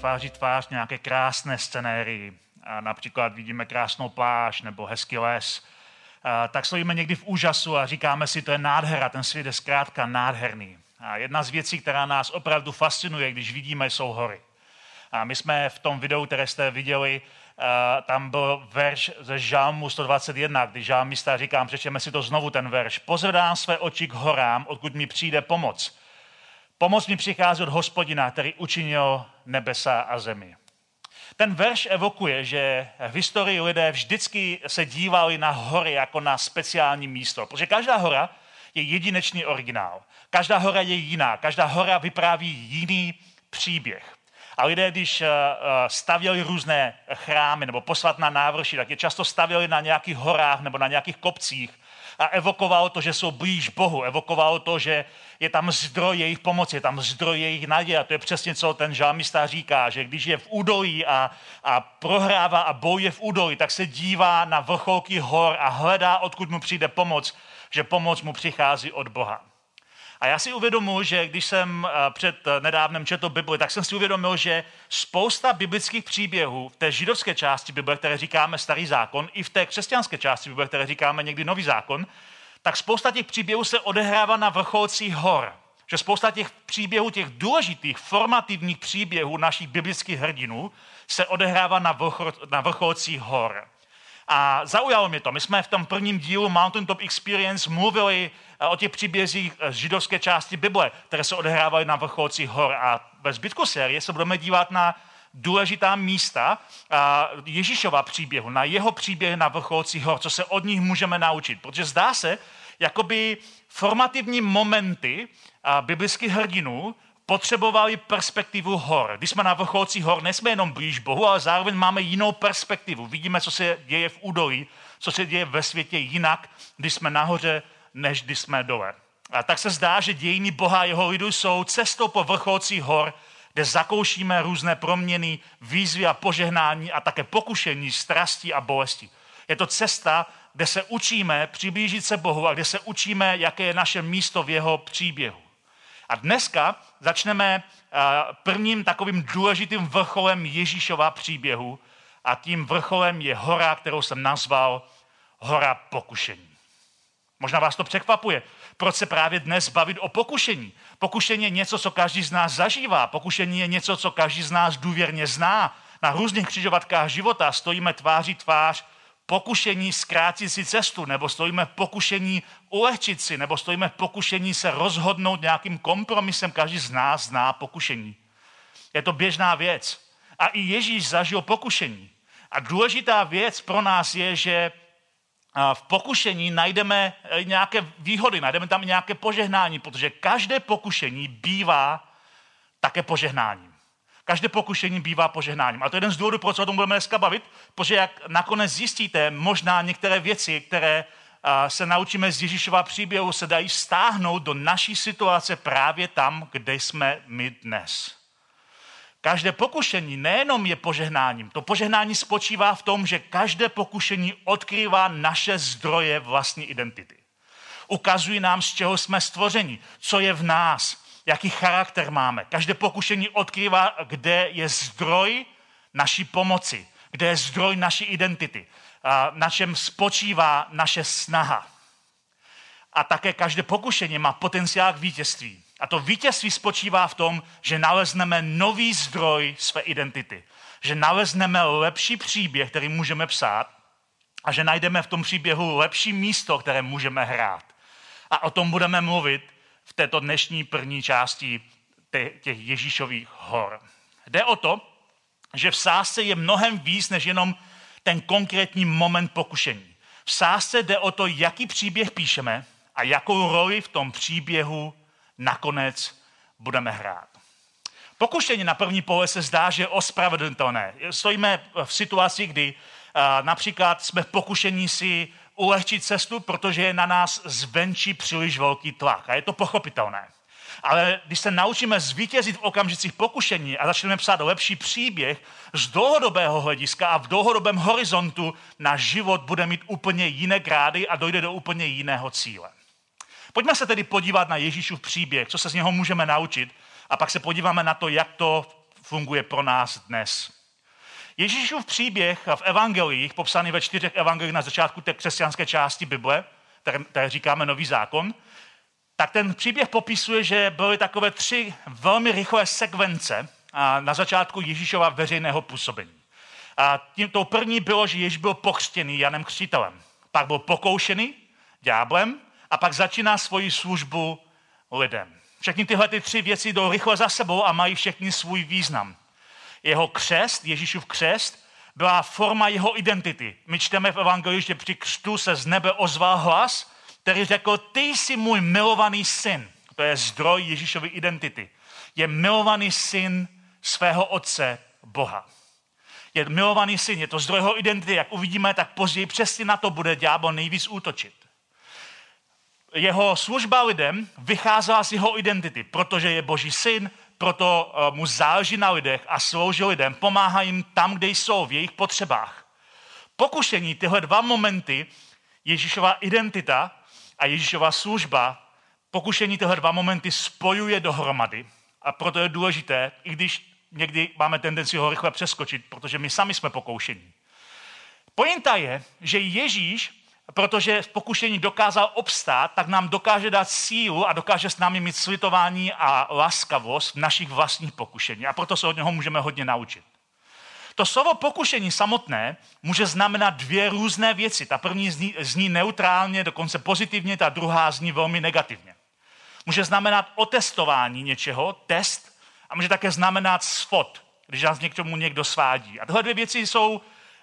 Tváří tvář nějaké krásné scenérii, a například vidíme krásnou pláž nebo hezký les, tak stojíme někdy v úžasu a říkáme si, to je nádhera, ten svět je zkrátka nádherný. A jedna z věcí, která nás opravdu fascinuje, když vidíme, jsou hory. A my jsme v tom videu, které jste viděli, tam byl verš ze Žálmu 121, kdy žálmista říkám, přečeme si to znovu ten verš. Pozvedám své oči k horám, odkud mi přijde pomoc. Pomoc mi přichází od hospodina, který učinil nebesa a zemi. Ten verš evokuje, že v historii lidé vždycky se dívali na hory jako na speciální místo, protože každá hora je jedinečný originál. Každá hora je jiná, každá hora vypráví jiný příběh. A lidé, když eh, eh, stavěli různé chrámy nebo posvatná návrši, tak je často stavěli na nějakých horách nebo na nějakých kopcích, a evokovalo to, že jsou blíž Bohu, evokovalo to, že je tam zdroj jejich pomoci, je tam zdroj jejich naděje. A to je přesně, co ten žalmista říká, že když je v údolí a, a prohrává a bojuje v údolí, tak se dívá na vrcholky hor a hledá, odkud mu přijde pomoc, že pomoc mu přichází od Boha. A já si uvědomuji, že když jsem eh, před eh, nedávnem četl Bibli, tak jsem si uvědomil, že spousta biblických příběhů v té židovské části Bible, které říkáme Starý zákon, i v té křesťanské části Bible, které říkáme někdy Nový zákon, tak spousta těch příběhů se odehrává na vrcholcích hor. Že spousta těch příběhů, těch důležitých, formativních příběhů našich biblických hrdinů se odehrává na, vrchol, na vrcholcích hor. A zaujalo mě to. My jsme v tom prvním dílu Mountaintop Experience mluvili o těch příbězích z židovské části Bible, které se odehrávaly na vrcholcích hor. A ve zbytku série se budeme dívat na důležitá místa Ježíšova příběhu, na jeho příběh na vrcholcích hor, co se od nich můžeme naučit. Protože zdá se, jakoby formativní momenty biblických hrdinů potřebovali perspektivu hor. Když jsme na vrcholcích hor, nejsme jenom blíž Bohu, ale zároveň máme jinou perspektivu. Vidíme, co se děje v údolí, co se děje ve světě jinak, když jsme nahoře, než když jsme dole. A tak se zdá, že dějiny Boha a jeho lidu jsou cestou po vrcholcích hor, kde zakoušíme různé proměny, výzvy a požehnání a také pokušení, strasti a bolesti. Je to cesta, kde se učíme přiblížit se Bohu a kde se učíme, jaké je naše místo v jeho příběhu. A dneska začneme eh, prvním takovým důležitým vrcholem Ježíšova příběhu a tím vrcholem je hora, kterou jsem nazval hora pokušení. Možná vás to překvapuje. Proč se právě dnes bavit o pokušení? Pokušení je něco, co každý z nás zažívá. Pokušení je něco, co každý z nás důvěrně zná. Na různých křižovatkách života stojíme tváří tvář pokušení zkrátit si cestu, nebo stojíme pokušení ulehčit si, nebo stojíme pokušení se rozhodnout nějakým kompromisem. Každý z nás zná pokušení. Je to běžná věc. A i Ježíš zažil pokušení. A důležitá věc pro nás je, že v pokušení najdeme e, nějaké výhody, najdeme tam nějaké požehnání, protože každé pokušení bývá také požehnáním. Každé pokušení bývá požehnáním. A to je jeden z důvodů, proč o tom budeme dneska bavit, protože jak nakonec zjistíte, možná některé věci, které se naučíme z Ježíšova příběhu, se dají stáhnout do naší situace právě tam, kde jsme my dnes. Každé pokušení nejenom je požehnáním, to požehnání spočívá v tom, že každé pokušení odkrývá naše zdroje vlastní identity. Ukazují nám, z čeho jsme stvořeni, co je v nás, jaký charakter máme. Každé pokušení odkrývá, kde je zdroj naší pomoci, kde je zdroj naší identity, na čem spočívá naše snaha. A také každé pokušení má potenciál k vítězství. A to vítězství spočívá v tom, že nalezneme nový zdroj své identity. Že nalezneme lepší příběh, který můžeme psát a že najdeme v tom příběhu lepší místo, které můžeme hrát. A o tom budeme mluvit v této dnešní první části těch Ježíšových hor. Jde o to, že v sásce je mnohem víc než jenom ten konkrétní moment pokušení. V sásce jde o to, jaký příběh píšeme a jakou roli v tom příběhu nakonec budeme hrát. Pokušení na první pohled se zdá, že je ospravedlnitelné. Stojíme v situaci, kdy a, například jsme pokušení si ulehčit cestu, protože je na nás zvenčí příliš velký tlak. A je to pochopitelné. Ale když se naučíme zvítězit v okamžicích pokušení a začneme psát lepší příběh, z dlouhodobého hlediska a v dlouhodobém horizontu náš život bude mít úplně jiné grády a dojde do úplně jiného cíle. Pojďme se tedy podívat na Ježíšův příběh, co se z něho můžeme naučit a pak se podíváme na to, jak to funguje pro nás dnes. Ježíšův příběh v evangelích, popsaný ve čtyřech evangelích na začátku té křesťanské části Bible, které, které říkáme Nový zákon, tak ten příběh popisuje, že byly takové tři velmi rychlé sekvence na začátku Ježíšova veřejného působení. A tím, tou první bylo, že Ježíš byl pokřtěný Janem Křtitelem. Pak byl pokoušený ďáblem a pak začíná svoji službu lidem. Všechny tyhle ty tři věci jdou rychle za sebou a mají všechny svůj význam. Jeho křest, Ježíšův křest, byla forma jeho identity. My čteme v Evangeliu, že při křtu se z nebe ozval hlas, který řekl, ty jsi můj milovaný syn. To je zdroj Ježíšovy identity. Je milovaný syn svého otce Boha. Je milovaný syn, je to zdroj jeho identity. Jak uvidíme, tak později přesně na to bude ďábel nejvíc útočit jeho služba lidem vycházela z jeho identity, protože je boží syn, proto eh, mu záleží na lidech a slouží lidem, pomáhá jim tam, kde jsou, v jejich potřebách. Pokušení, tyhle dva momenty, Ježíšova identita a Ježíšova služba, pokušení tyhle dva momenty spojuje dohromady a proto je důležité, i když někdy máme tendenci ho rychle přeskočit, protože my sami jsme pokoušení. Pointa je, že Ježíš protože v pokušení dokázal obstát, tak nám dokáže dát sílu a dokáže s námi mít slitování a laskavost v našich vlastních pokušení. A proto se od něho můžeme hodně naučit. To slovo pokušení samotné může znamenat dvě různé věci. Ta první zní, zní neutrálně, dokonce pozitivně, ta druhá zní velmi negativně. Může znamenat otestování něčeho, test, a může také znamenat svod, když nás někdo svádí. A tyhle dvě věci jsou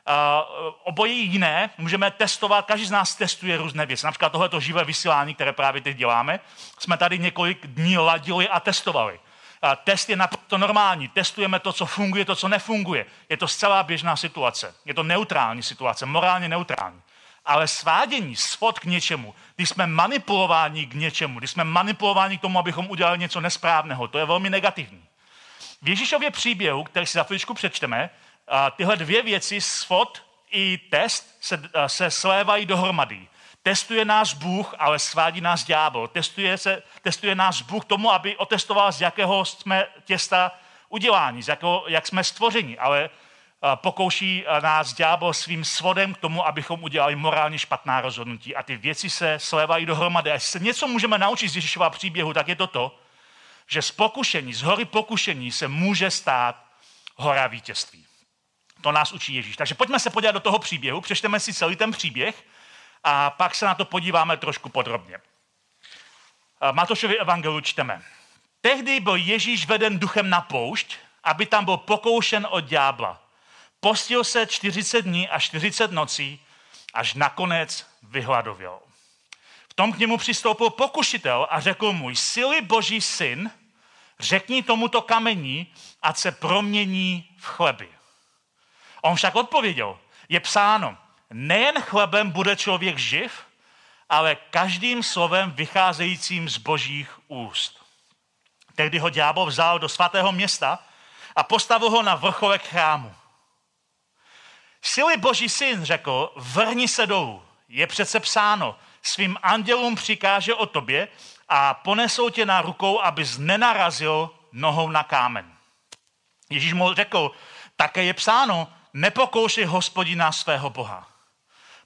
Uh, oboje jiné, můžeme testovat, každý z nás testuje různé věci. Například tohleto živé vysílání, které právě teď děláme, jsme tady několik dní ladili a testovali. Uh, test je naprosto normální. Testujeme to, co funguje, to, co nefunguje. Je to zcela běžná situace. Je to neutrální situace, morálně neutrální. Ale svádění, svod k něčemu, když jsme manipulováni k něčemu, když jsme manipulováni k tomu, abychom udělali něco nesprávného, to je velmi negativní. V Ježíšově příběhu, který si za chvíličku přečteme, tyhle dvě věci, svod i test, se, se slévají dohromady. Testuje nás Bůh, ale svádí nás ďábel. Testuje, se, testuje nás Bůh tomu, aby otestoval, z jakého jsme těsta udělání, z jakého, jak jsme stvořeni, ale pokouší nás ďábel svým svodem k tomu, abychom udělali morálně špatná rozhodnutí. A ty věci se slévají dohromady. A se něco můžeme naučit z Ježíšova příběhu, tak je to to, že z pokušení, z hory pokušení se může stát hora vítězství. To nás učí Ježíš. Takže pojďme se podívat do toho příběhu, přečteme si celý ten příběh a pak se na to podíváme trošku podrobně. Matošovi evangelu čteme. Tehdy byl Ježíš veden duchem na poušť, aby tam byl pokoušen od ďábla. Postil se 40 dní a 40 nocí, až nakonec vyhladověl. V tom k němu přistoupil pokušitel a řekl mu, sily boží syn, řekni tomuto kamení, ať se promění v chleby. On však odpověděl, je psáno, nejen chlebem bude člověk živ, ale každým slovem vycházejícím z božích úst. Tehdy ho ďábel vzal do svatého města a postavil ho na vrcholek chrámu. Sily boží syn řekl, vrni se dolů. Je přece psáno, svým andělům přikáže o tobě a ponesou tě na rukou, abys nenarazil nohou na kámen. Ježíš mu řekl, také je psáno, nepokoušej hospodina svého Boha.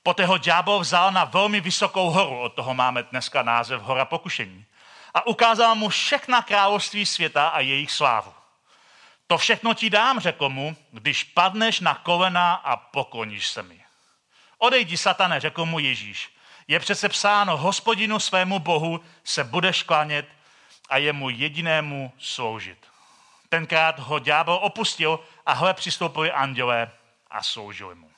Poté ho ďábel vzal na velmi vysokou horu, od toho máme dneska název Hora pokušení, a ukázal mu všechna království světa a jejich slávu. To všechno ti dám, řekl mu, když padneš na kolena a pokloníš se mi. Odejdi, satane, řekl mu Ježíš. Je přece psáno, hospodinu svému bohu se budeš klanět a jemu jedinému sloužit. Tenkrát ho ďábel opustil a hle přistoupili andělé a sloužili mu.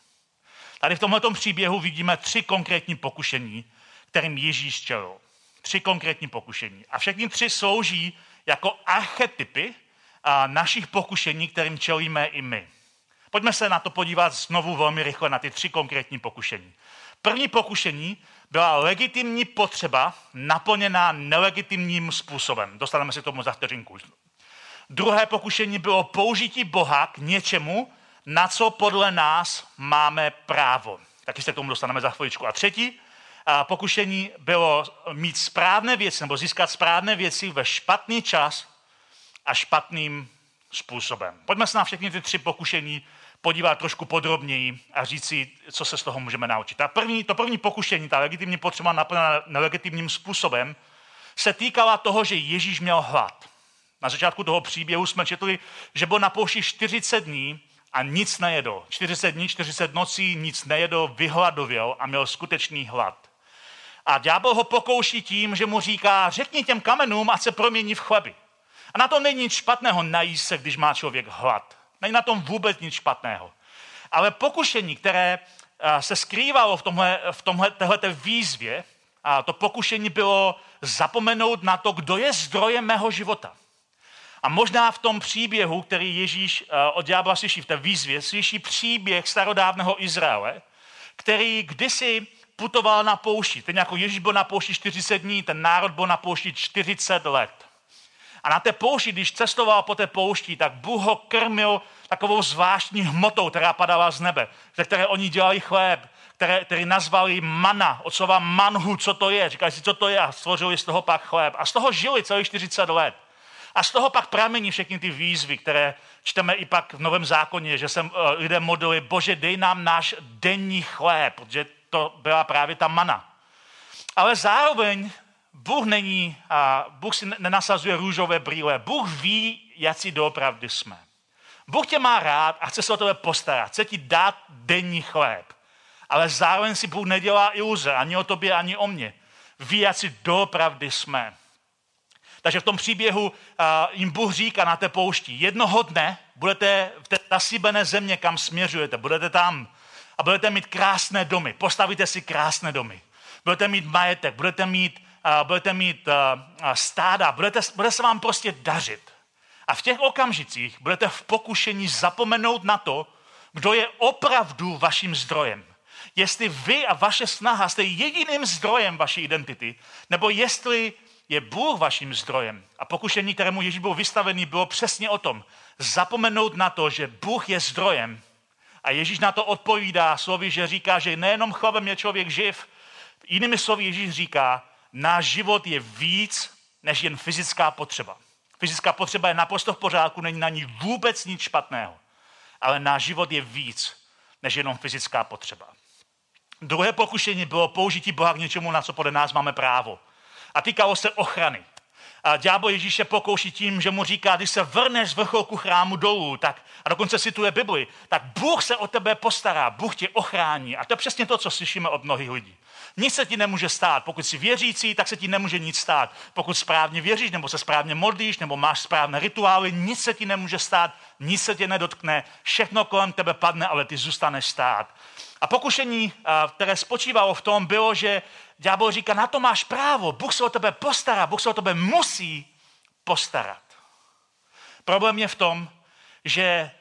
Tady v tomto příběhu vidíme tři konkrétní pokušení, kterým Ježíš čelil. Tři konkrétní pokušení. A všechny tři slouží jako archetypy našich pokušení, kterým čelíme i my. Pojďme se na to podívat znovu velmi rychle na ty tři konkrétní pokušení. První pokušení byla legitimní potřeba naplněná nelegitimním způsobem. Dostaneme se k tomu za vteřinku. Druhé pokušení bylo použití Boha k něčemu, na co podle nás máme právo. Taky se k tomu dostaneme za chviličku. A třetí pokušení bylo mít správné věci nebo získat správné věci ve špatný čas a špatným způsobem. Pojďme se na všechny ty tři pokušení podívat trošku podrobněji a říct si, co se z toho můžeme naučit. Ta první, to první pokušení, ta legitimní potřeba naplněná nelegitimním způsobem, se týkala toho, že Ježíš měl hlad. Na začátku toho příběhu jsme četli, že byl na poušti 40 dní a nic nejedl. 40 dní, 40 nocí nic nejedl, vyhladověl a měl skutečný hlad. A ďábel ho pokouší tím, že mu říká, řekni těm kamenům, ať se promění v chleby. A na to není nic špatného najíst se, když má člověk hlad. Není na tom vůbec nic špatného. Ale pokušení, které eh, se skrývalo v tomhle, v tomhle téhleté výzvě, a to pokušení bylo zapomenout na to, kdo je zdrojem mého života. A možná v tom příběhu, který Ježíš eh, od ďábla slyší, v té výzvě, slyší příběh starodávného Izraele, který kdysi putoval na poušti. Ten jako Ježíš byl na poušti 40 dní, ten národ byl na poušti 40 let. A na té poušti, když cestoval po té poušti, tak Bůh ho krmil takovou zvláštní hmotou, která padala z nebe, ze které oni dělali chléb, které, který nazvali mana, od slova manhu, co to je. Říkali si, co to je a stvořili z toho pak chléb. A z toho žili celých 40 let. A z toho pak pramení všechny ty výzvy, které čteme i pak v Novém zákoně, že se uh, lidé modlili, bože, dej nám náš denní chléb, protože to byla právě ta mana. Ale zároveň Bůh není, a Bůh si nenasazuje růžové brýle. Bůh ví, jak si doopravdy jsme. Bůh tě má rád a chce se o tebe postarat. Chce ti dát denní chléb. Ale zároveň si Bůh nedělá iluze ani o tobě, ani o mně. Ví, jak si doopravdy jsme. Takže v tom příběhu uh, jim Bůh říká na té poušti, jednoho dne budete v té nasíbené země, kam směřujete, budete tam a budete mít krásné domy, postavíte si krásné domy. Budete mít majetek, budete mít budete mít stáda, budete, bude se vám prostě dařit. A v těch okamžicích budete v pokušení zapomenout na to, kdo je opravdu vaším zdrojem. Jestli vy a vaše snaha jste jediným zdrojem vaší identity, nebo jestli je Bůh vaším zdrojem. A pokušení, kterému Ježíš byl vystavený, bylo přesně o tom. Zapomenout na to, že Bůh je zdrojem. A Ježíš na to odpovídá slovy, že říká, že nejenom chlebem je člověk živ. Jinými slovy Ježíš říká, náš život je víc než jen fyzická potřeba. Fyzická potřeba je naprosto v pořádku, není na ní vůbec nic špatného. Ale náš život je víc než jenom fyzická potřeba. Druhé pokušení bylo použití Boha k něčemu, na co podle nás máme právo. A týkalo se ochrany. A ďábel Ježíše pokouší tím, že mu říká, když se vrneš z vrcholku chrámu dolů, tak, a dokonce cituje Bibli, tak Bůh se o tebe postará, Bůh tě ochrání. A to je přesně to, co slyšíme od mnohých lidí. Nic se ti nemůže stát. Pokud jsi věřící, tak se ti nemůže nic stát. Pokud správně věříš, nebo se správně modlíš, nebo máš správné rituály, nic se ti nemůže stát, nic se tě nedotkne, všechno kolem tebe padne, ale ty zůstaneš stát. A pokušení, které spočívalo v tom, bylo, že ďábel říká, na to máš právo, Bůh se o tebe postará, Bůh se o tebe musí postarat. Problém je v tom, že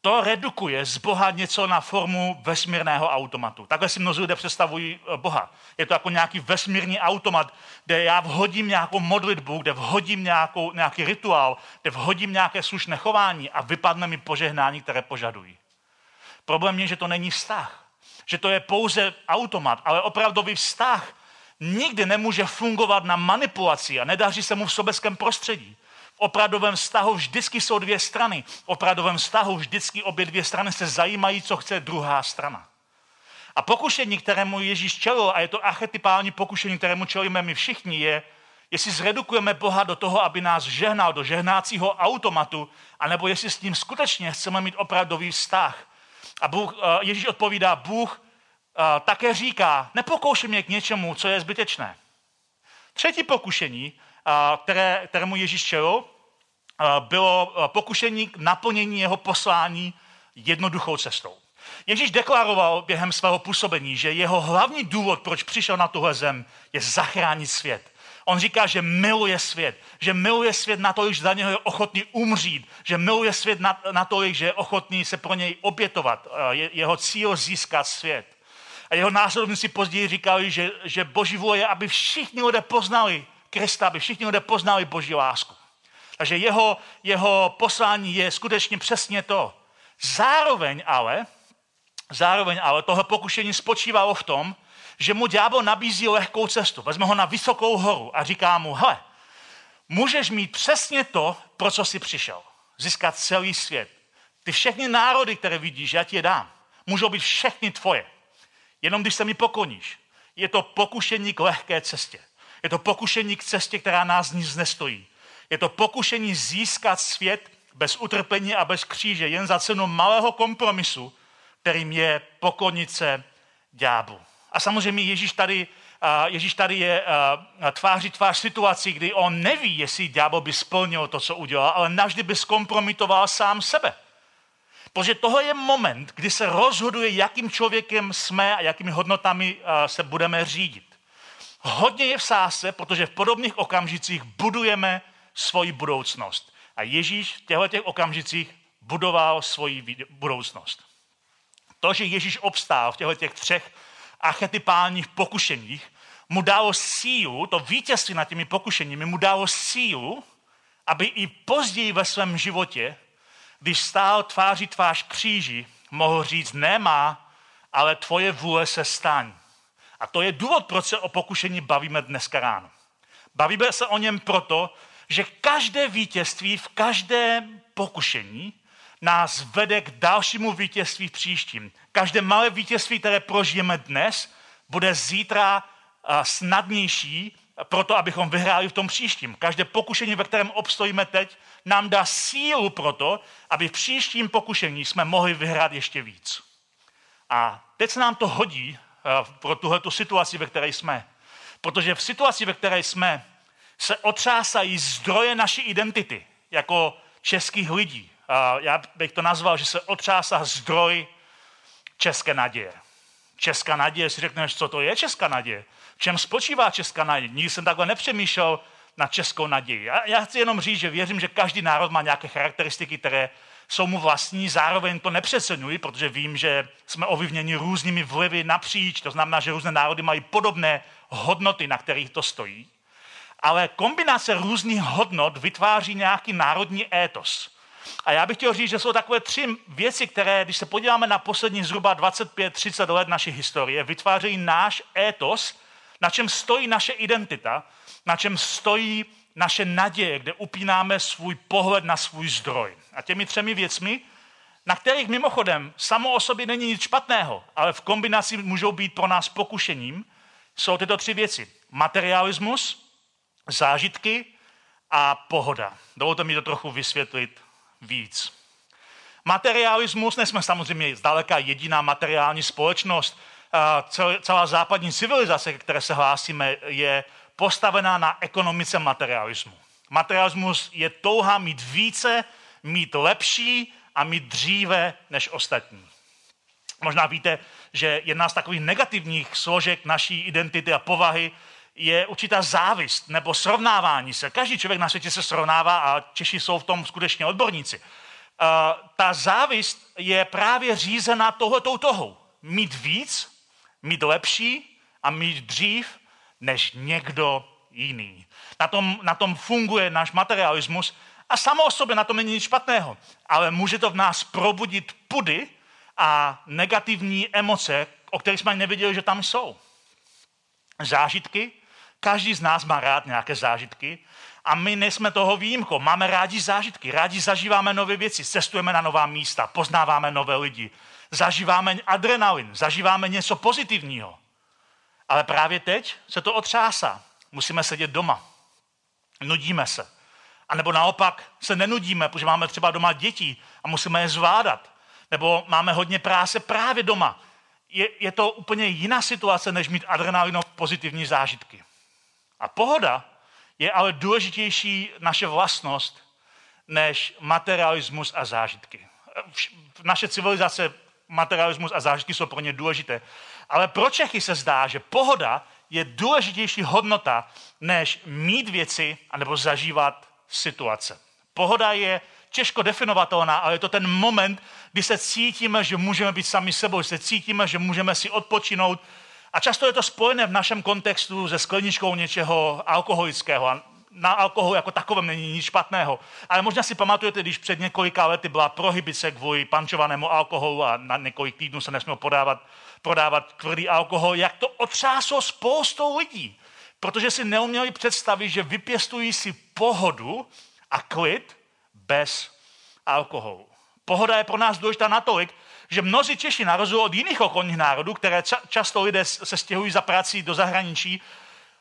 to redukuje z Boha něco na formu vesmírného automatu. Takhle si mnozí lidé představují eh, Boha. Je to jako nějaký vesmírný automat, kde já vhodím nějakou modlitbu, kde vhodím nějakou, nějaký rituál, kde vhodím nějaké slušné chování a vypadne mi požehnání, které požadují. Problém je, že to není vztah. Že to je pouze automat, ale opravdový vztah nikdy nemůže fungovat na manipulaci a nedaří se mu v sobeském prostředí opravdovém vztahu vždycky jsou dvě strany. V opravdovém vztahu vždycky obě dvě strany se zajímají, co chce druhá strana. A pokušení, kterému Ježíš čelil, a je to archetypální pokušení, kterému čelíme my všichni, je, jestli zredukujeme Boha do toho, aby nás žehnal do žehnácího automatu, anebo jestli s ním skutečně chceme mít opravdový vztah. A Bůh, eh, Ježíš odpovídá, Bůh eh, také říká, nepokoušej mě k něčemu, co je zbytečné. Třetí pokušení, eh, které, kterému Ježíš čelil, bylo pokušení k naplnění jeho poslání jednoduchou cestou. Ježíš deklaroval během svého působení, že jeho hlavní důvod, proč přišel na tuhle zem, je zachránit svět. On říká, že miluje svět, že miluje svět na to, že za něho je ochotný umřít, že miluje svět na, na to, že je ochotný se pro něj obětovat, je, jeho cíl získat svět. A jeho následovníci později říkali, že, že boží vůle je, aby všichni lidé poznali Krista, aby všichni lidé poznali boží lásku. Takže jeho, jeho poslání je skutečně přesně to. Zároveň ale, zároveň ale tohle pokušení spočívalo v tom, že mu ďábel nabízí lehkou cestu. Vezme ho na vysokou horu a říká mu, hele, můžeš mít přesně to, pro co jsi přišel. Získat celý svět. Ty všechny národy, které vidíš, já ti je dám. Můžou být všechny tvoje. Jenom když se mi pokoníš. Je to pokušení k lehké cestě. Je to pokušení k cestě, která nás nic nestojí. Je to pokušení získat svět bez utrpení a bez kříže, jen za cenu malého kompromisu, kterým je poklonice ďáblu. A samozřejmě Ježíš tady, Ježíš tady je tváří tvář situaci, kdy on neví, jestli ďábel by splnil to, co udělal, ale navždy by zkompromitoval sám sebe. Protože tohle je moment, kdy se rozhoduje, jakým člověkem jsme a jakými hodnotami se budeme řídit. Hodně je v sáse, protože v podobných okamžicích budujeme svoji budoucnost. A Ježíš v těchto těch okamžicích budoval svoji budoucnost. To, že Ježíš obstál v těchto těch třech archetypálních pokušeních, mu dalo sílu, to vítězství nad těmi pokušeními mu dalo sílu, aby i později ve svém životě, když stál tváří tvář kříži, mohl říct, nemá, ale tvoje vůle se staň. A to je důvod, proč se o pokušení bavíme dneska ráno. Bavíme se o něm proto, že každé vítězství v každém pokušení nás vede k dalšímu vítězství v příštím. Každé malé vítězství, které prožijeme dnes, bude zítra snadnější proto, abychom vyhráli v tom příštím. Každé pokušení, ve kterém obstojíme teď, nám dá sílu pro to, aby v příštím pokušení jsme mohli vyhrát ještě víc. A teď se nám to hodí pro tuhle situaci, ve které jsme. Protože v situaci, ve které jsme, se otřásají zdroje naší identity jako českých lidí. Já bych to nazval, že se otřásá zdroj české naděje. Česká naděje, si řekneš, co to je česká naděje? V čem spočívá česká naděje? Nikdy jsem takhle nepřemýšlel na českou naději. Já, já chci jenom říct, že věřím, že každý národ má nějaké charakteristiky, které jsou mu vlastní, zároveň to nepřeceňuji, protože vím, že jsme ovlivněni různými vlivy napříč, to znamená, že různé národy mají podobné hodnoty, na kterých to stojí. Ale kombinace různých hodnot vytváří nějaký národní étos. A já bych chtěl říct, že jsou takové tři věci, které, když se podíváme na poslední zhruba 25-30 let naší historie, vytvářejí náš étos, na čem stojí naše identita, na čem stojí naše naděje, kde upínáme svůj pohled na svůj zdroj. A těmi třemi věcmi, na kterých mimochodem samo o sobě není nic špatného, ale v kombinaci můžou být pro nás pokušením, jsou tyto tři věci. Materialismus, zážitky a pohoda. Dovolte mi to trochu vysvětlit víc. Materialismus, nejsme samozřejmě zdaleka jediná materiální společnost. Celá západní civilizace, které se hlásíme, je postavená na ekonomice materialismu. Materialismus je touha mít více, mít lepší a mít dříve než ostatní. Možná víte, že jedna z takových negativních složek naší identity a povahy je určitá závist nebo srovnávání se. Každý člověk na světě se srovnává a Češi jsou v tom skutečně odborníci. Uh, ta závist je právě řízená tohletou tohou. Mít víc, mít lepší a mít dřív než někdo jiný. Na tom, na tom funguje náš materialismus a samo o sobě na tom není nic špatného, ale může to v nás probudit pudy a negativní emoce, o kterých jsme nevěděli, že tam jsou. Zážitky, každý z nás má rád nějaké zážitky a my nejsme toho výjimkou. Máme rádi zážitky, rádi zažíváme nové věci, cestujeme na nová místa, poznáváme nové lidi, zažíváme adrenalin, zažíváme něco pozitivního. Ale právě teď se to otřásá. Musíme sedět doma. Nudíme se. A nebo naopak se nenudíme, protože máme třeba doma děti a musíme je zvládat. Nebo máme hodně práce právě doma. Je, je to úplně jiná situace, než mít adrenalino pozitivní zážitky. A pohoda je ale důležitější naše vlastnost než materialismus a zážitky. Naše civilizace, materialismus a zážitky jsou pro ně důležité. Ale pro Čechy se zdá, že pohoda je důležitější hodnota, než mít věci anebo zažívat situace. Pohoda je těžko definovatelná, ale je to ten moment, kdy se cítíme, že můžeme být sami sebou, se cítíme, že můžeme si odpočinout. A často je to spojené v našem kontextu se skleničkou něčeho alkoholického. A na alkohol jako takovém není nic špatného. Ale možná si pamatujete, když před několika lety byla prohybice kvůli pančovanému alkoholu a na několik týdnů se nesměl podávat, prodávat tvrdý alkohol, jak to otřáslo spoustou lidí. Protože si neuměli představit, že vypěstují si pohodu a klid bez alkoholu. Pohoda je pro nás důležitá natolik, že mnozí Češi na rozdíl od jiných okolních národů, které ča- často lidé se stěhují za prací do zahraničí,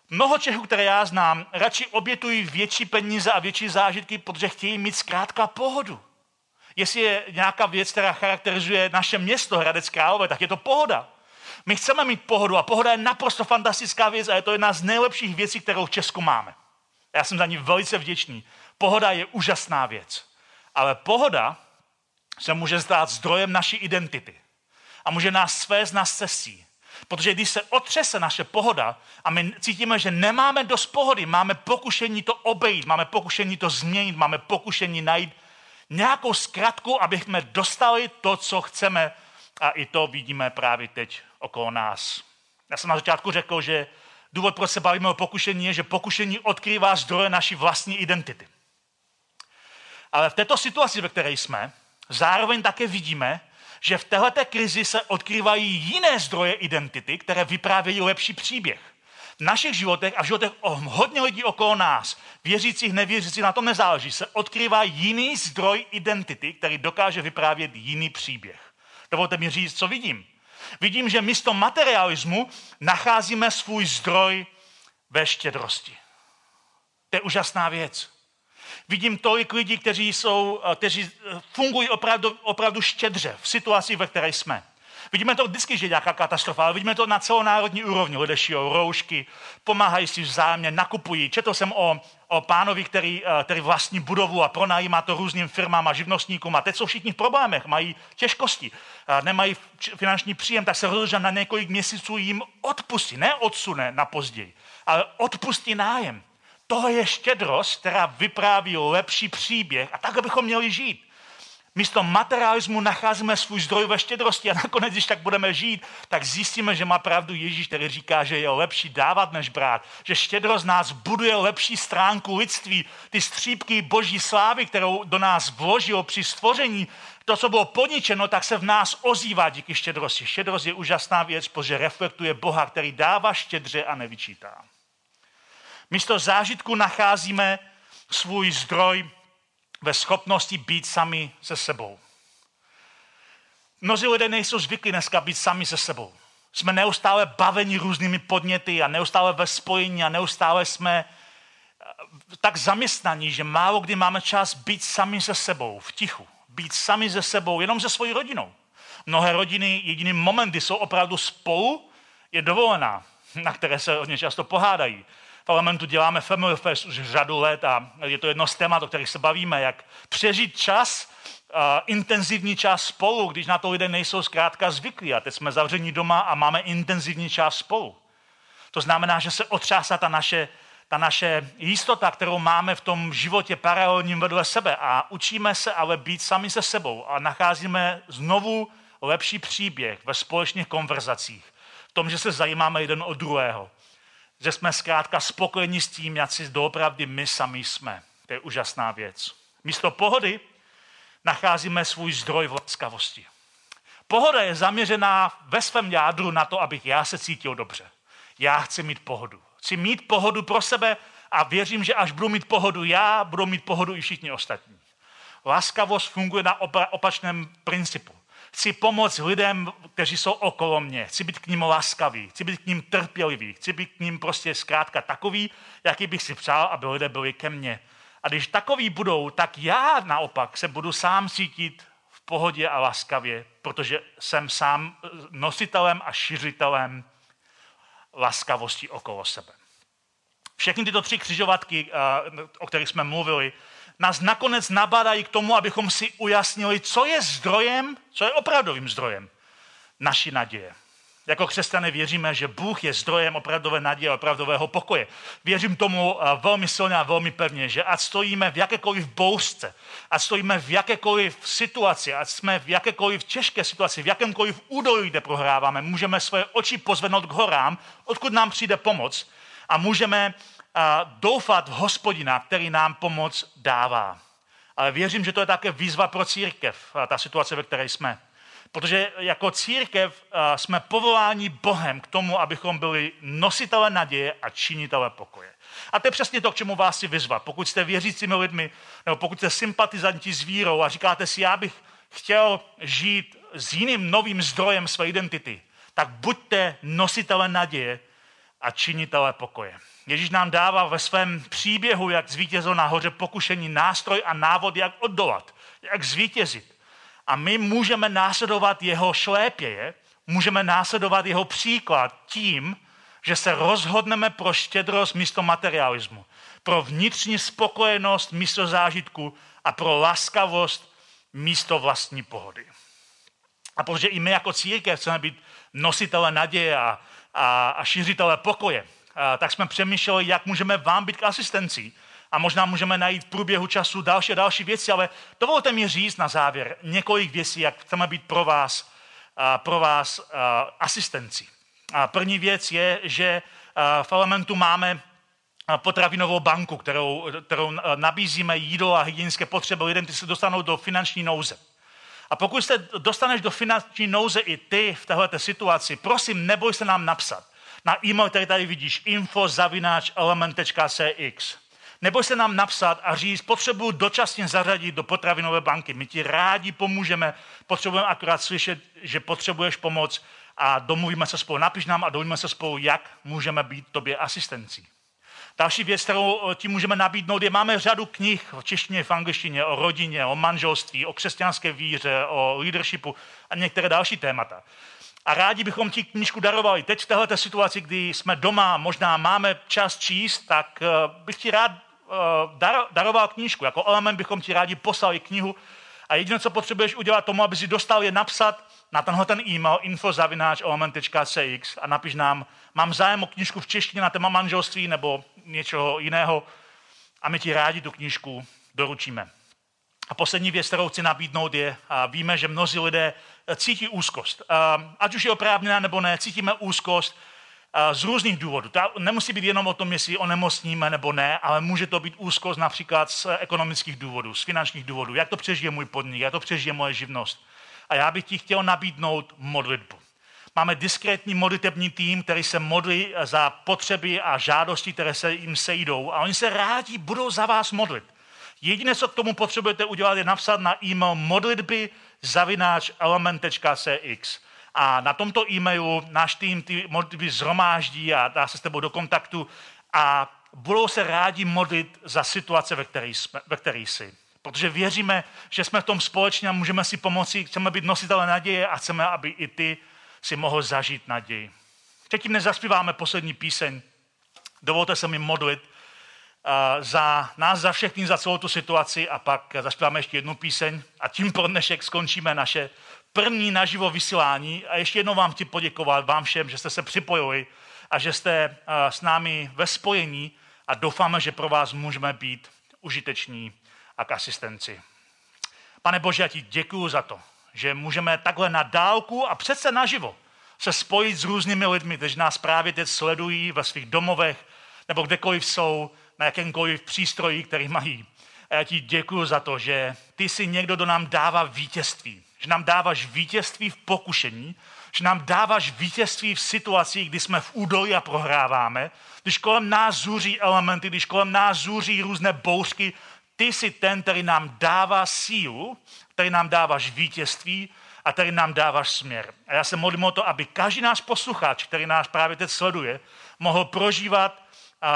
mnoho Čechů, které já znám, radši obětují větší peníze a větší zážitky, protože chtějí mít zkrátka pohodu. Jestli je nějaká věc, která charakterizuje naše město Hradec Králové, tak je to pohoda. My chceme mít pohodu a pohoda je naprosto fantastická věc a je to jedna z nejlepších věcí, kterou v Česku máme. Já jsem za ní velice vděčný. Pohoda je úžasná věc. Ale pohoda se může zdát zdrojem naší identity. A může nás svést na cestí. Protože když se otřese naše pohoda a my cítíme, že nemáme dost pohody, máme pokušení to obejít, máme pokušení to změnit, máme pokušení najít nějakou zkratku, abychom dostali to, co chceme. A i to vidíme právě teď okolo nás. Já jsem na začátku řekl, že důvod, proč se bavíme o pokušení, je, že pokušení odkrývá zdroje naší vlastní identity. Ale v této situaci, ve které jsme, zároveň také vidíme, že v této krizi se odkrývají jiné zdroje identity, které vyprávějí lepší příběh. V našich životech a v životech hodně lidí okolo nás, věřících, nevěřících, na tom nezáleží, se odkrývá jiný zdroj identity, který dokáže vyprávět jiný příběh. Dovolte mi říct, co vidím. Vidím, že místo materialismu nacházíme svůj zdroj ve štědrosti. To je úžasná věc. Vidím tolik lidí, kteří, jsou, eh, kteří eh, fungují opravdu, opravdu štědře v situaci, ve které jsme. Vidíme to vždycky, že je nějaká katastrofa, ale vidíme to na celonárodní úrovni. Lidé šijou roušky, pomáhají si vzájemně, nakupují. Četl jsem o, o pánovi, který, eh, který vlastní budovu a pronajímá to různým firmám a živnostníkům. A teď jsou všichni v problémech, mají těžkosti, nemají finanční příjem, tak se rozhodl, že na několik měsíců jim odpustí, ne odsune na později, ale odpustí nájem. To je štědrost, která vypráví lepší příběh a tak bychom měli žít. Místo materialismu nacházíme svůj zdroj ve štědrosti a nakonec, když tak budeme žít, tak zjistíme, že má pravdu Ježíš, který říká, že je lepší dávat než brát, že štědrost nás buduje lepší stránku lidství, ty střípky boží slávy, kterou do nás vložil při stvoření, to, co bylo poničeno, tak se v nás ozývá díky štědrosti. Štědrost je úžasná věc, protože reflektuje Boha, který dává štědře a nevyčítá. Místo zážitku nacházíme svůj zdroj ve schopnosti být sami se sebou. Mnozí lidé nejsou zvyklí dneska být sami se sebou. Jsme neustále baveni různými podněty a neustále ve spojení a neustále jsme eh, tak zaměstnaní, že málo kdy máme čas být sami se sebou, v tichu. Být sami se sebou, jenom se svojí rodinou. Mnohé rodiny, jediný moment, kdy jsou opravdu spolu, je dovolená, na které se hodně často pohádají parlamentu děláme Family Fest už řadu let a je to jedno z témat, o kterých se bavíme, jak přežít čas, intenzivní čas spolu, když na to lidé nejsou zkrátka zvyklí. A teď jsme zavření doma a máme intenzivní čas spolu. To znamená, že se otřásá ta naše, ta naše jistota, kterou máme v tom životě paralelním vedle sebe a učíme se ale být sami se sebou a nacházíme znovu lepší příběh ve společných konverzacích. V tom, že se zajímáme jeden od druhého že jsme zkrátka spokojeni s tím, jak si doopravdy my sami jsme. To je úžasná věc. Místo pohody nacházíme svůj zdroj v laskavosti. Pohoda je zaměřená ve svém jádru na to, abych já se cítil dobře. Já chci mít pohodu. Chci mít pohodu pro sebe a věřím, že až budu mít pohodu já, budou mít pohodu i všichni ostatní. Láskavost funguje na opačném principu. Chci pomoct lidem, kteří jsou okolo mě. Chci být k ním laskavý, chci být k ním trpělivý, chci být k ním prostě zkrátka takový, jaký bych si přál, aby lidé byli ke mně. A když takový budou, tak já naopak se budu sám cítit v pohodě a laskavě, protože jsem sám nositelem a šiřitelem laskavosti okolo sebe. Všechny tyto tři křižovatky, eh, o kterých jsme mluvili, nás nakonec nabádají k tomu, abychom si ujasnili, co je zdrojem, co je opravdovým zdrojem naší naděje. Jako křesťané věříme, že Bůh je zdrojem opravdové naděje a opravdového pokoje. Věřím tomu eh, velmi silně a velmi pevně, že ať stojíme v jakékoliv bouřce, ať stojíme v jakékoliv situaci, ať jsme v jakékoliv těžké situaci, v jakémkoliv údolí, kde prohráváme, můžeme své oči pozvednout k horám, odkud nám přijde pomoc a můžeme doufat v hospodina, který nám pomoc dává. Ale věřím, že to je také výzva pro církev, ta situace, ve které jsme. Protože jako církev jsme povoláni Bohem k tomu, abychom byli nositele naděje a činitele pokoje. A to je přesně to, k čemu vás si vyzvat. Pokud jste věřícími lidmi, nebo pokud jste sympatizanti s vírou a říkáte si, já bych chtěl žít s jiným novým zdrojem své identity, tak buďte nositele naděje a činitele pokoje. Ježíš nám dává ve svém příběhu, jak zvítězil na hoře pokušení, nástroj a návod, jak oddolat, jak zvítězit. A my můžeme následovat jeho šlépěje, můžeme následovat jeho příklad tím, že se rozhodneme pro štědrost místo materialismu, pro vnitřní spokojenost místo zážitku a pro laskavost místo vlastní pohody. A protože i my jako církev chceme být nositele naděje a, a, a šířitele pokoje, tak jsme přemýšleli, jak můžeme vám být k asistenci a možná můžeme najít v průběhu času další a další věci, ale dovolte mi říct na závěr několik věcí, jak chceme být pro vás, pro vás asistenci. První věc je, že v Elementu máme potravinovou banku, kterou, kterou nabízíme jídlo a hygienické potřeby lidem, kteří se dostanou do finanční nouze. A pokud se dostaneš do finanční nouze i ty v této situaci, prosím, neboj se nám napsat na e-mail, který tady vidíš, info element.cx nebo se nám napsat a říct, potřebuji dočasně zařadit do potravinové banky. My ti rádi pomůžeme, potřebujeme akorát slyšet, že potřebuješ pomoc a domluvíme se spolu. Napiš nám a domluvíme se spolu, jak můžeme být tobě asistencí. Další věc, kterou ti můžeme nabídnout, je, máme řadu knih v češtině, v angličtině o rodině, o manželství, o křesťanské víře, o leadershipu a některé další témata. A rádi bychom ti knížku darovali. Teď v této situaci, kdy jsme doma, možná máme čas číst, tak eh, bych ti rád Eh, dar, daroval knížku. Jako element bychom ti rádi poslali knihu a jediné, co potřebuješ udělat tomu, aby si dostal, je napsat na tenhle ten e-mail info.element.cx a napiš nám, mám zájem o knížku v češtině na téma manželství nebo něčeho jiného a my ti rádi tu knížku doručíme. A poslední věc, kterou chci nabídnout, je, a víme, že mnozí lidé cítí úzkost. Ať už je oprávněná nebo ne, cítíme úzkost z různých důvodů. To nemusí být jenom o tom, jestli onemocníme nebo ne, ale může to být úzkost například z ekonomických důvodů, z finančních důvodů. Jak to přežije můj podnik, jak to přežije moje živnost. A já bych ti chtěl nabídnout modlitbu. Máme diskrétní modlitební tým, který se modlí za potřeby a žádosti, které se jim sejdou a oni se rádi budou za vás modlit. Jediné, co k tomu potřebujete udělat, je napsat na e-mail modlitby zavináč element.cx a na tomto e-mailu náš tým ty modlitby zhromáždí a dá se s tebou do kontaktu a budou se rádi modlit za situace, ve které, jsme, ve které jsi. Protože věříme, že jsme v tom společně a můžeme si pomoci, chceme být nositele naděje a chceme, aby i ty si mohl zažít naději. Předtím nezaspíváme poslední píseň. Dovolte se mi modlit za nás, za všechny, za celou tu situaci. A pak zaspíváme ještě jednu píseň a tím pro dnešek skončíme naše první naživo vysílání. A ještě jednou vám chci poděkovat vám všem, že jste se připojili a že jste s námi ve spojení. A doufáme, že pro vás můžeme být užiteční a k asistenci. Pane Bože, já ti děkuji za to, že můžeme takhle na dálku a přece naživo se spojit s různými lidmi, kteří nás právě teď sledují ve svých domovech nebo kdekoliv jsou, na jakémkoliv přístroji, který mají. A já ti děkuji za to, že ty jsi někdo, kdo nám dává vítězství že nám dáváš vítězství v pokušení, že nám dáváš vítězství v situacích, kdy jsme v údolí a prohráváme, když kolem nás zůří elementy, když kolem nás zůří různé bouřky, ty jsi ten, který nám dává sílu, který nám dáváš vítězství a který nám dáváš směr. A já se modlím o to, aby každý náš posluchač, který nás právě teď sleduje, mohl prožívat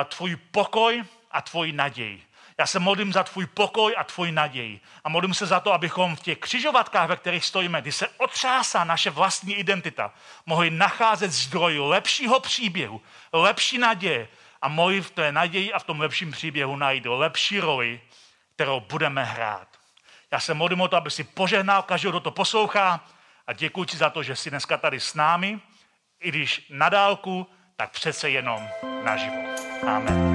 tvůj pokoj a tvoji naději. Já se modlím za tvůj pokoj a tvoji naději. A modlím se za to, abychom v těch křižovatkách, ve kterých stojíme, kdy se otřásá naše vlastní identita, mohli nacházet zdroj lepšího příběhu, lepší naděje a mohli v té naději a v tom lepším příběhu najít lepší roli, kterou budeme hrát. Já se modlím o to, aby si požehnal každého, kdo to poslouchá a děkuji ti za to, že jsi dneska tady s námi I když na dálku, tak přece jenom naživo. Amen.